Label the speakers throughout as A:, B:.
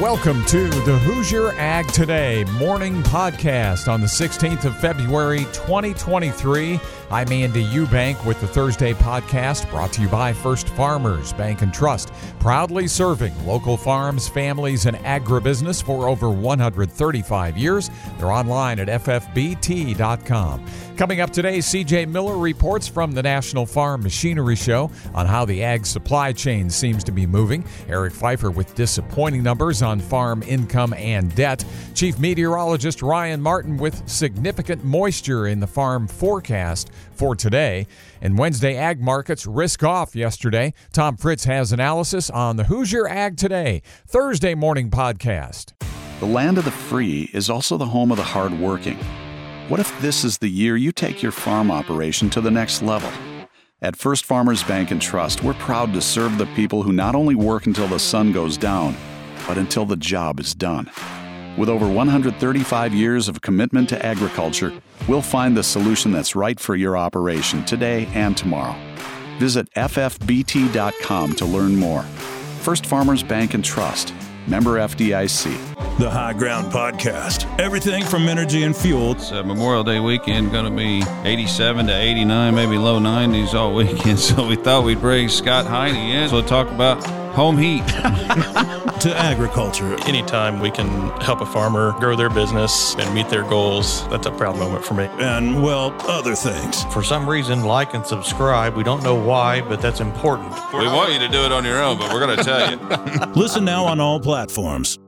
A: Welcome to the Hoosier Ag Today morning podcast on the 16th of February 2023. I'm Andy Eubank with the Thursday podcast brought to you by First Farmers Bank and Trust, proudly serving local farms, families, and agribusiness for over 135 years. They're online at ffbt.com. Coming up today, CJ Miller reports from the National Farm Machinery Show on how the ag supply chain seems to be moving. Eric Pfeiffer with disappointing numbers on farm income and debt. Chief Meteorologist Ryan Martin with significant moisture in the farm forecast for today. And Wednesday ag markets risk off yesterday. Tom Fritz has analysis on the Hoosier Ag Today Thursday morning podcast.
B: The land of the free is also the home of the hardworking. What if this is the year you take your farm operation to the next level? At First Farmers Bank and Trust, we're proud to serve the people who not only work until the sun goes down, but until the job is done. With over 135 years of commitment to agriculture, we'll find the solution that's right for your operation today and tomorrow. Visit ffbt.com to learn more. First Farmers Bank and Trust, member FDIC.
C: The High Ground Podcast. Everything from energy and fuel.
D: It's uh, Memorial Day weekend, going to be 87 to 89, maybe low 90s all weekend. So we thought we'd bring Scott Heine in to talk about home heat.
C: to agriculture.
E: Anytime we can help a farmer grow their business and meet their goals, that's a proud moment for me.
C: And, well, other things.
F: For some reason, like and subscribe. We don't know why, but that's important.
D: We want you to do it on your own, but we're going to tell you.
C: Listen now on all platforms.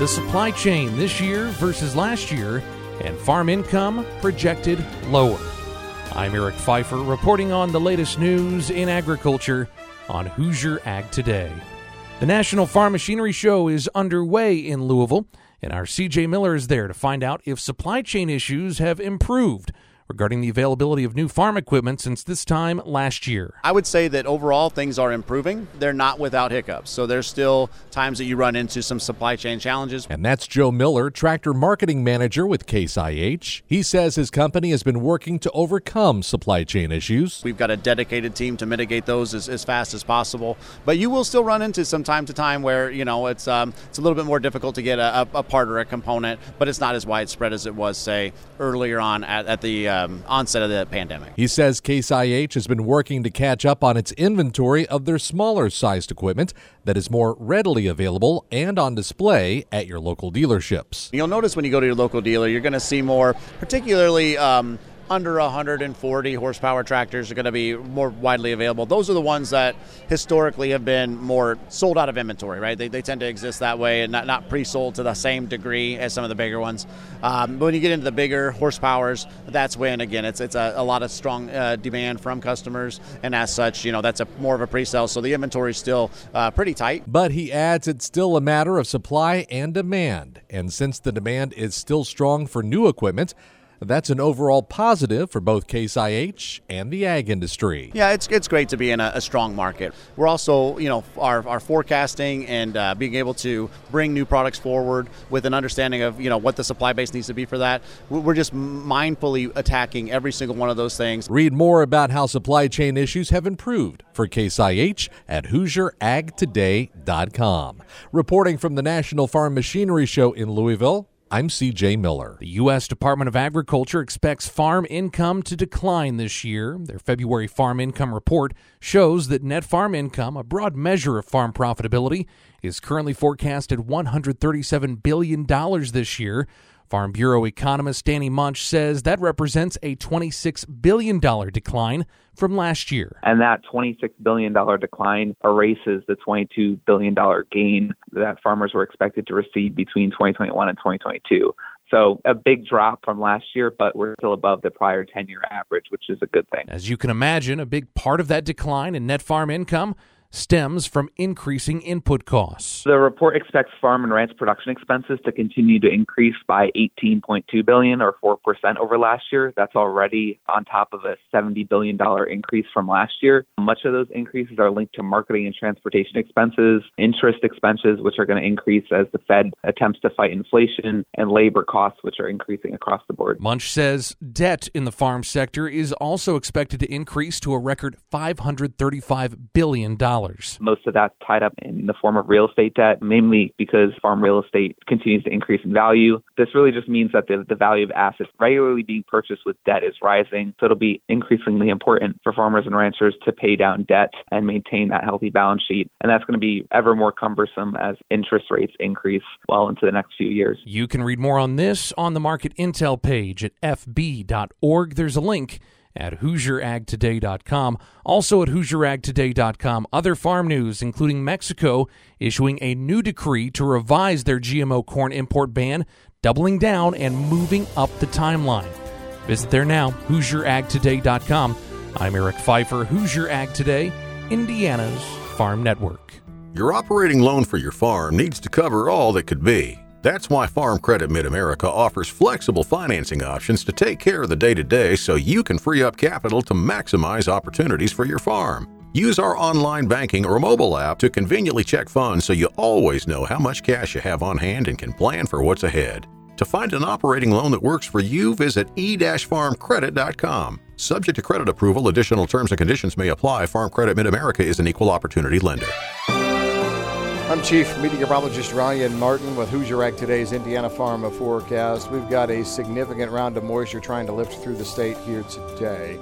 G: The supply chain this year versus last year, and farm income projected lower. I'm Eric Pfeiffer reporting on the latest news in agriculture on Hoosier Ag Today. The National Farm Machinery Show is underway in Louisville, and our CJ Miller is there to find out if supply chain issues have improved regarding the availability of new farm equipment since this time last year.
H: I would say that overall things are improving. They're not without hiccups. So there's still times that you run into some supply chain challenges.
I: And that's Joe Miller, tractor marketing manager with Case IH. He says his company has been working to overcome supply chain issues.
H: We've got a dedicated team to mitigate those as, as fast as possible. But you will still run into some time to time where, you know, it's um, it's a little bit more difficult to get a, a, part or a component, but it's not as widespread as it was, say, earlier on at, at the um, onset of the pandemic.
I: He says Case IH has been working to catch up on its inventory of their smaller sized equipment that is more readily available and on display at your local dealerships.
H: You'll notice when you go to your local dealer, you're going to see more, particularly. Um, under 140 horsepower tractors are going to be more widely available. Those are the ones that historically have been more sold out of inventory, right? They, they tend to exist that way and not, not pre sold to the same degree as some of the bigger ones. Um, but when you get into the bigger horsepowers, that's when, again, it's, it's a, a lot of strong uh, demand from customers. And as such, you know, that's a more of a pre sale. So the inventory is still uh, pretty tight.
I: But he adds it's still a matter of supply and demand. And since the demand is still strong for new equipment, that's an overall positive for both Case IH and the ag industry.
H: Yeah, it's, it's great to be in a, a strong market. We're also, you know, our, our forecasting and uh, being able to bring new products forward with an understanding of, you know, what the supply base needs to be for that. We're just mindfully attacking every single one of those things.
I: Read more about how supply chain issues have improved for Case IH at HoosierAgToday.com. Reporting from the National Farm Machinery Show in Louisville, I'm CJ Miller.
G: The U.S. Department of Agriculture expects farm income to decline this year. Their February farm income report shows that net farm income, a broad measure of farm profitability, is currently forecast at $137 billion this year. Farm Bureau economist Danny Munch says that represents a $26 billion decline from last year.
J: And that $26 billion decline erases the $22 billion gain that farmers were expected to receive between 2021 and 2022. So a big drop from last year, but we're still above the prior 10 year average, which is a good thing.
G: As you can imagine, a big part of that decline in net farm income stems from increasing input costs.
J: The report expects farm and ranch production expenses to continue to increase by 18.2 billion or 4% over last year. That's already on top of a 70 billion dollar increase from last year. Much of those increases are linked to marketing and transportation expenses, interest expenses which are going to increase as the Fed attempts to fight inflation, and labor costs which are increasing across the board.
G: Munch says debt in the farm sector is also expected to increase to a record 535 billion dollars
J: Most of that's tied up in the form of real estate debt, mainly because farm real estate continues to increase in value. This really just means that the, the value of assets regularly being purchased with debt is rising. So it'll be increasingly important for farmers and ranchers to pay down debt and maintain that healthy balance sheet. And that's going to be ever more cumbersome as interest rates increase well into the next few years.
G: You can read more on this on the Market Intel page at fb.org. There's a link at HoosierAgToday.com. Also at HoosierAgToday.com, other farm news, including Mexico issuing a new decree to revise their GMO corn import ban, doubling down and moving up the timeline. Visit there now, HoosierAgToday.com. I'm Eric Pfeiffer, Hoosier Ag Today, Indiana's Farm Network.
K: Your operating loan for your farm needs to cover all that could be. That's why Farm Credit Mid America offers flexible financing options to take care of the day to day so you can free up capital to maximize opportunities for your farm. Use our online banking or mobile app to conveniently check funds so you always know how much cash you have on hand and can plan for what's ahead. To find an operating loan that works for you, visit e-farmcredit.com. Subject to credit approval, additional terms and conditions may apply. Farm Credit Mid America is an equal opportunity lender.
L: I'm Chief Meteorologist Ryan Martin with Hoosier Ag Today's Indiana Farm Forecast. We've got a significant round of moisture trying to lift through the state here today.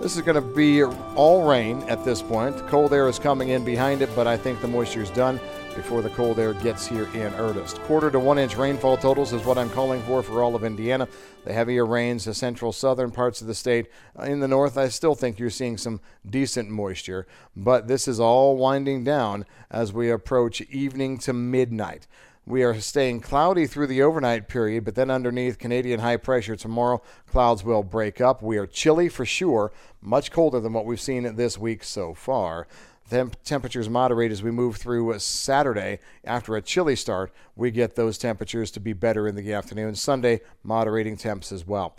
L: This is going to be all rain at this point. Cold air is coming in behind it, but I think the moisture is done before the cold air gets here in earnest. Quarter to one inch rainfall totals is what I'm calling for for all of Indiana. The heavier rains, the central southern parts of the state. Uh, in the north, I still think you're seeing some decent moisture, but this is all winding down as we approach evening to midnight. We are staying cloudy through the overnight period, but then underneath Canadian high pressure tomorrow, clouds will break up. We are chilly for sure, much colder than what we've seen this week so far. Temp- temperatures moderate as we move through Saturday. After a chilly start, we get those temperatures to be better in the afternoon. Sunday, moderating temps as well.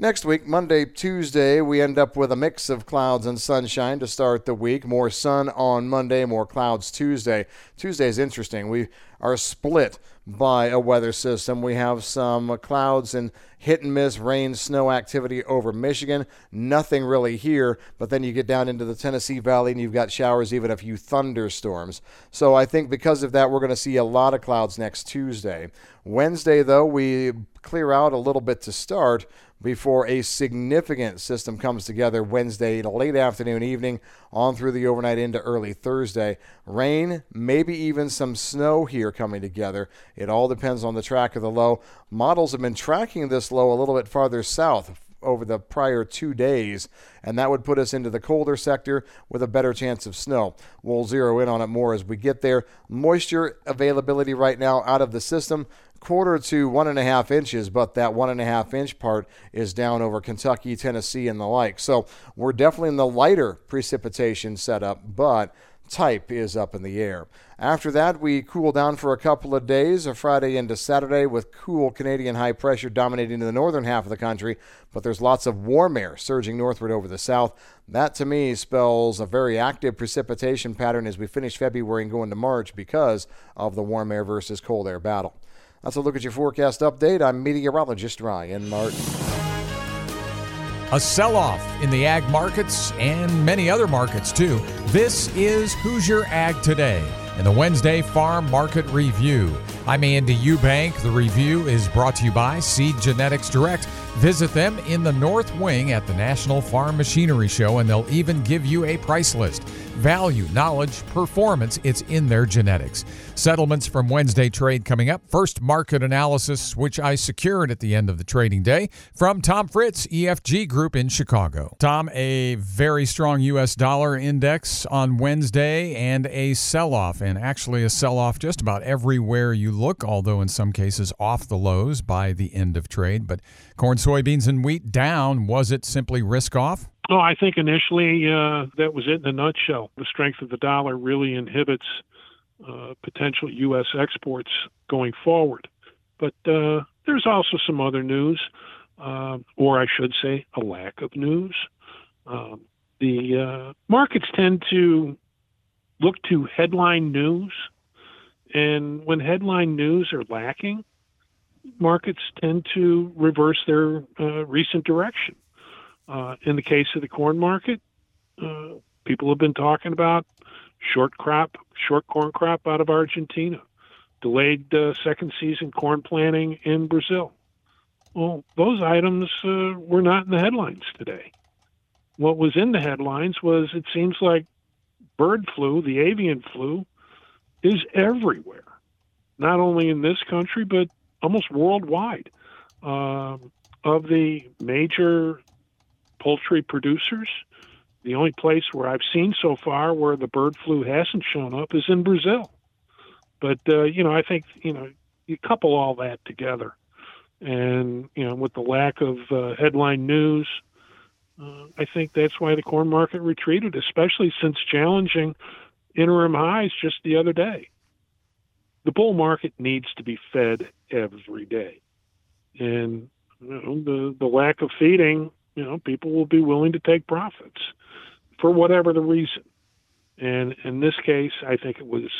L: Next week, Monday, Tuesday, we end up with a mix of clouds and sunshine to start the week. More sun on Monday, more clouds Tuesday. Tuesday is interesting. We are split by a weather system. We have some clouds and hit and miss rain, snow activity over Michigan. Nothing really here, but then you get down into the Tennessee Valley and you've got showers, even a few thunderstorms. So I think because of that, we're going to see a lot of clouds next Tuesday. Wednesday, though, we clear out a little bit to start before a significant system comes together Wednesday, late afternoon, evening, on through the overnight into early Thursday. Rain, maybe even some snow here coming together. It all depends on the track of the low. Models have been tracking this low a little bit farther south over the prior two days, and that would put us into the colder sector with a better chance of snow. We'll zero in on it more as we get there. Moisture availability right now out of the system quarter to one and a half inches, but that one and a half inch part is down over Kentucky, Tennessee, and the like. So we're definitely in the lighter precipitation setup, but type is up in the air. After that, we cool down for a couple of days, a Friday into Saturday, with cool Canadian high pressure dominating the northern half of the country, but there's lots of warm air surging northward over the south. That to me spells a very active precipitation pattern as we finish February and go into March because of the warm air versus cold air battle. That's a look at your forecast update. I'm meteorologist Ryan Martin.
A: A sell off in the ag markets and many other markets too. This is Hoosier Ag Today and the Wednesday Farm Market Review. I'm Andy Eubank. The review is brought to you by Seed Genetics Direct. Visit them in the North Wing at the National Farm Machinery Show, and they'll even give you a price list. Value, knowledge, performance, it's in their genetics. Settlements from Wednesday trade coming up. First market analysis, which I secured at the end of the trading day, from Tom Fritz, EFG Group in Chicago. Tom, a very strong U.S. dollar index on Wednesday and a sell off, and actually a sell off just about everywhere you look, although in some cases off the lows by the end of trade. But corn, soybeans, and wheat down. Was it simply risk off?
M: Oh, I think initially uh, that was it in a nutshell. The strength of the dollar really inhibits uh, potential U.S. exports going forward. But uh, there's also some other news, uh, or I should say, a lack of news. Um, the uh, markets tend to look to headline news, and when headline news are lacking, markets tend to reverse their uh, recent direction. Uh, in the case of the corn market, uh, people have been talking about short crop, short corn crop out of Argentina, delayed uh, second season corn planting in Brazil. Well, those items uh, were not in the headlines today. What was in the headlines was it seems like bird flu, the avian flu, is everywhere, not only in this country, but almost worldwide. Um, of the major poultry producers, the only place where I've seen so far where the bird flu hasn't shown up is in Brazil. But uh, you know, I think you know you couple all that together, and you know, with the lack of uh, headline news, uh, I think that's why the corn market retreated, especially since challenging interim highs just the other day. The bull market needs to be fed every day, and you know, the the lack of feeding, you know, people will be willing to take profits for whatever the reason. And in this case, I think it was,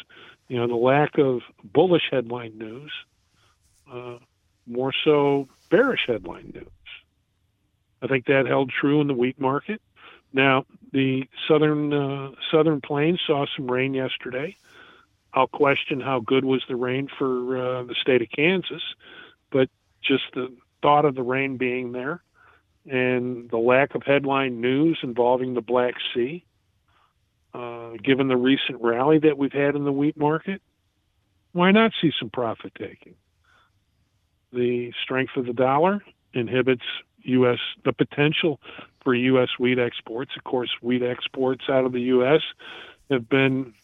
M: you know, the lack of bullish headline news, uh, more so bearish headline news. I think that held true in the wheat market. Now, the southern uh, southern plains saw some rain yesterday. I'll question how good was the rain for uh, the state of Kansas, but just the thought of the rain being there and the lack of headline news involving the Black Sea, uh, given the recent rally that we've had in the wheat market, why not see some profit taking? The strength of the dollar inhibits U.S. the potential for U.S. wheat exports. Of course, wheat exports out of the U.S. have been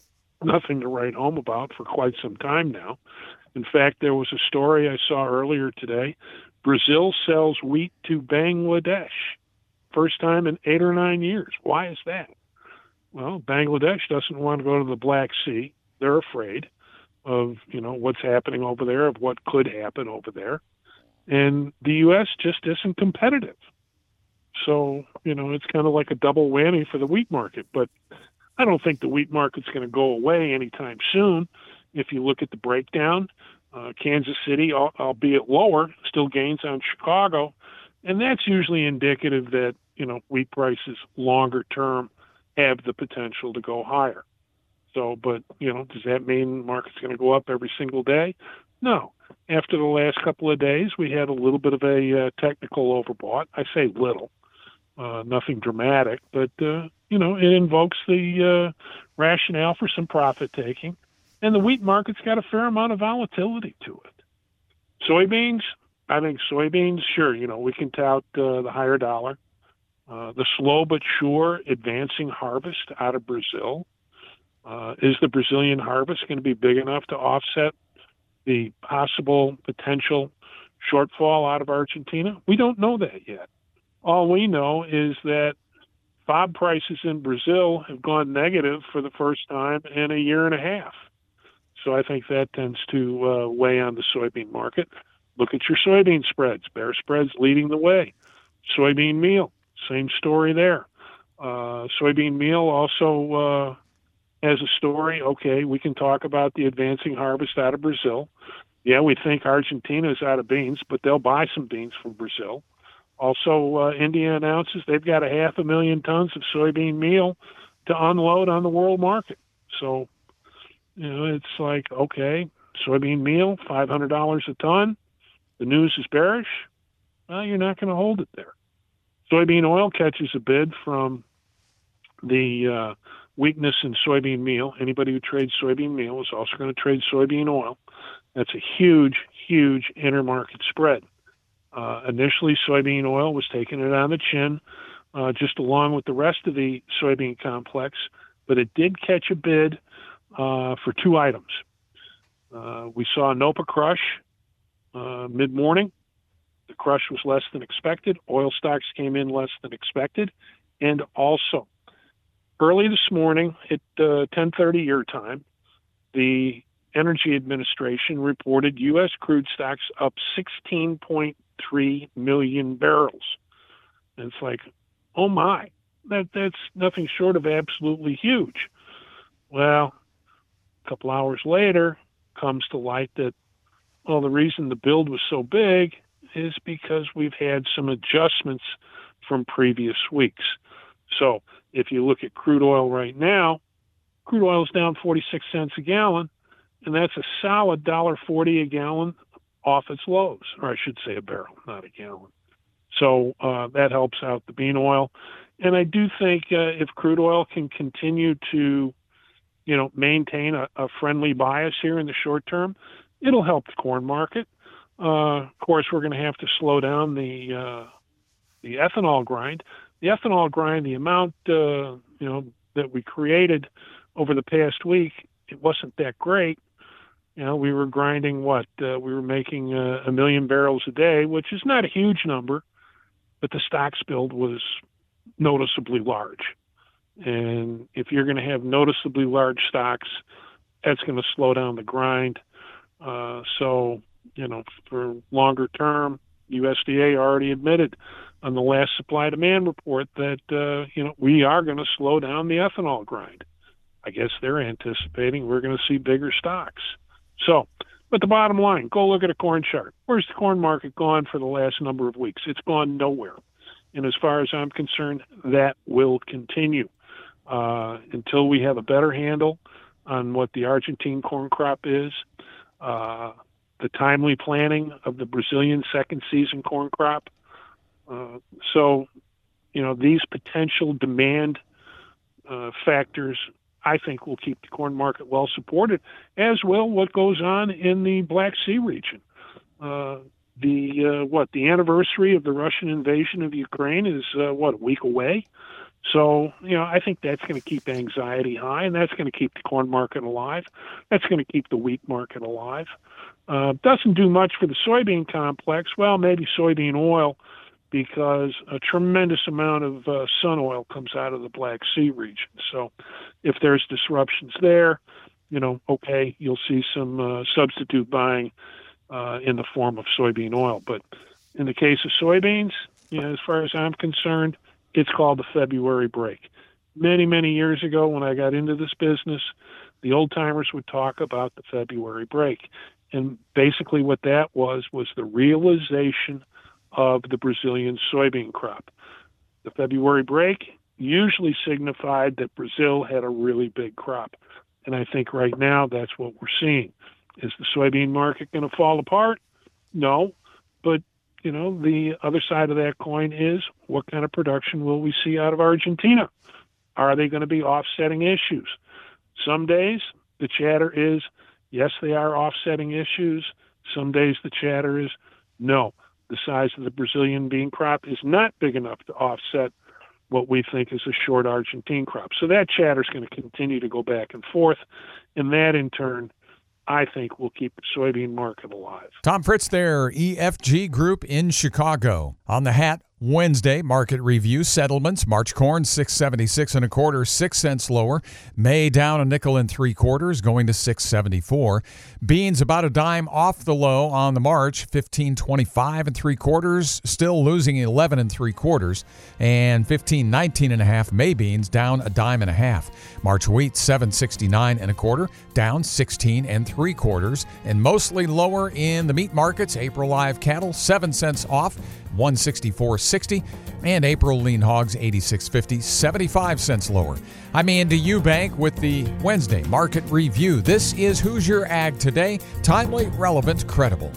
M: nothing to write home about for quite some time now. In fact, there was a story I saw earlier today Brazil sells wheat to Bangladesh. First time in eight or nine years. Why is that? Well, Bangladesh doesn't want to go to the Black Sea. They're afraid of, you know, what's happening over there, of what could happen over there. And the U.S. just isn't competitive. So, you know, it's kind of like a double whammy for the wheat market. But I don't think the wheat market's going to go away anytime soon. If you look at the breakdown, uh, Kansas City, albeit lower, still gains on Chicago, and that's usually indicative that you know wheat prices longer term have the potential to go higher. So, but you know, does that mean the market's going to go up every single day? No. After the last couple of days, we had a little bit of a uh, technical overbought. I say little, uh, nothing dramatic, but uh, you know, it invokes the uh, rationale for some profit taking and the wheat market's got a fair amount of volatility to it. Soybeans, I think soybeans, sure, you know, we can tout uh, the higher dollar. Uh, the slow but sure advancing harvest out of Brazil. Uh, is the Brazilian harvest going to be big enough to offset the possible potential shortfall out of Argentina? We don't know that yet. All we know is that FOB prices in Brazil have gone negative for the first time in a year and a half. So I think that tends to uh, weigh on the soybean market. Look at your soybean spreads. Bear spreads leading the way. Soybean meal, same story there. Uh, soybean meal also uh, has a story. Okay, we can talk about the advancing harvest out of Brazil. Yeah, we think Argentina is out of beans, but they'll buy some beans from Brazil. Also, uh, India announces they've got a half a million tons of soybean meal to unload on the world market. So you know, it's like, okay, soybean meal, $500 a ton. The news is bearish. Well, you're not going to hold it there. Soybean oil catches a bid from the uh, weakness in soybean meal. Anybody who trades soybean meal is also going to trade soybean oil. That's a huge, huge intermarket spread. Uh, initially, soybean oil was taking it on the chin, uh, just along with the rest of the soybean complex, but it did catch a bid uh, for two items. Uh, we saw NOPA crush uh, mid morning. The crush was less than expected. Oil stocks came in less than expected, and also early this morning at 10:30 uh, your time, the Energy Administration reported U.S. crude stocks up 16.3 million barrels. And it's like, oh my, that that's nothing short of absolutely huge. Well, a couple hours later, comes to light that, well, the reason the build was so big is because we've had some adjustments from previous weeks. So if you look at crude oil right now, crude oil is down 46 cents a gallon, and that's a solid $1.40 a gallon off its lows, or I should say a barrel, not a gallon. So uh, that helps out the bean oil. And I do think uh, if crude oil can continue to, you know, maintain a, a, friendly bias here in the short term, it'll help the corn market. Uh, of course, we're going to have to slow down the uh, the ethanol grind. The ethanol grind, the amount uh, you know that we created over the past week, it wasn't that great. You know, we were grinding what uh, we were making a million barrels a day, which is not a huge number, but the stocks build was noticeably large. And if you're going to have noticeably large stocks, that's going to slow down the grind. Uh, so, you know, for longer term, USDA already admitted on the last supply demand report that, uh, you know, we are going to slow down the ethanol grind. I guess they're anticipating we're going to see bigger stocks. So, but the bottom line, go look at a corn chart. Where's the corn market gone for the last number of weeks? It's gone nowhere. And as far as I'm concerned, that will continue uh, until we have a better handle on what the Argentine corn crop is, uh, the timely planting of the Brazilian second season corn crop. Uh, so, you know, these potential demand uh, factors, I think, will keep the corn market well supported, as will what goes on in the Black Sea region. Uh, the uh, what the anniversary of the Russian invasion of Ukraine is uh, what a week away. So you know, I think that's going to keep anxiety high, and that's going to keep the corn market alive. That's going to keep the wheat market alive. Uh, doesn't do much for the soybean complex. Well, maybe soybean oil, because a tremendous amount of uh, sun oil comes out of the Black Sea region. So, if there's disruptions there, you know, okay, you'll see some uh, substitute buying uh, in the form of soybean oil. But in the case of soybeans, you know, as far as I'm concerned, it's called the February break. Many, many years ago, when I got into this business, the old timers would talk about the February break. And basically, what that was was the realization of the Brazilian soybean crop. The February break usually signified that Brazil had a really big crop. And I think right now that's what we're seeing. Is the soybean market going to fall apart? No. But, you know, the other side of that coin is what kind of production will we see out of Argentina? Are they going to be offsetting issues? Some days the chatter is yes, they are offsetting issues. Some days the chatter is no, the size of the Brazilian bean crop is not big enough to offset what we think is a short Argentine crop. So that chatter is going to continue to go back and forth, and that in turn I think will keep the soybean market alive.
A: Tom Fritz there, EFG Group in Chicago. On the hat, Wednesday, market review settlements. March corn, 676 and a quarter, six cents lower. May down a nickel and three quarters, going to 674. Beans about a dime off the low on the March, 1525 and three quarters, still losing 11 and three quarters. And 1519 and a half May beans down a dime and a half. March wheat, 769 and a quarter, down 16 and three quarters. And mostly lower in the meat markets. April live cattle, seven cents off. 164.60 and April lean hogs 86.50 75 cents lower. I'm Andy Eubank with the Wednesday market review. This is Hoosier Ag Today, timely, relevant, credible.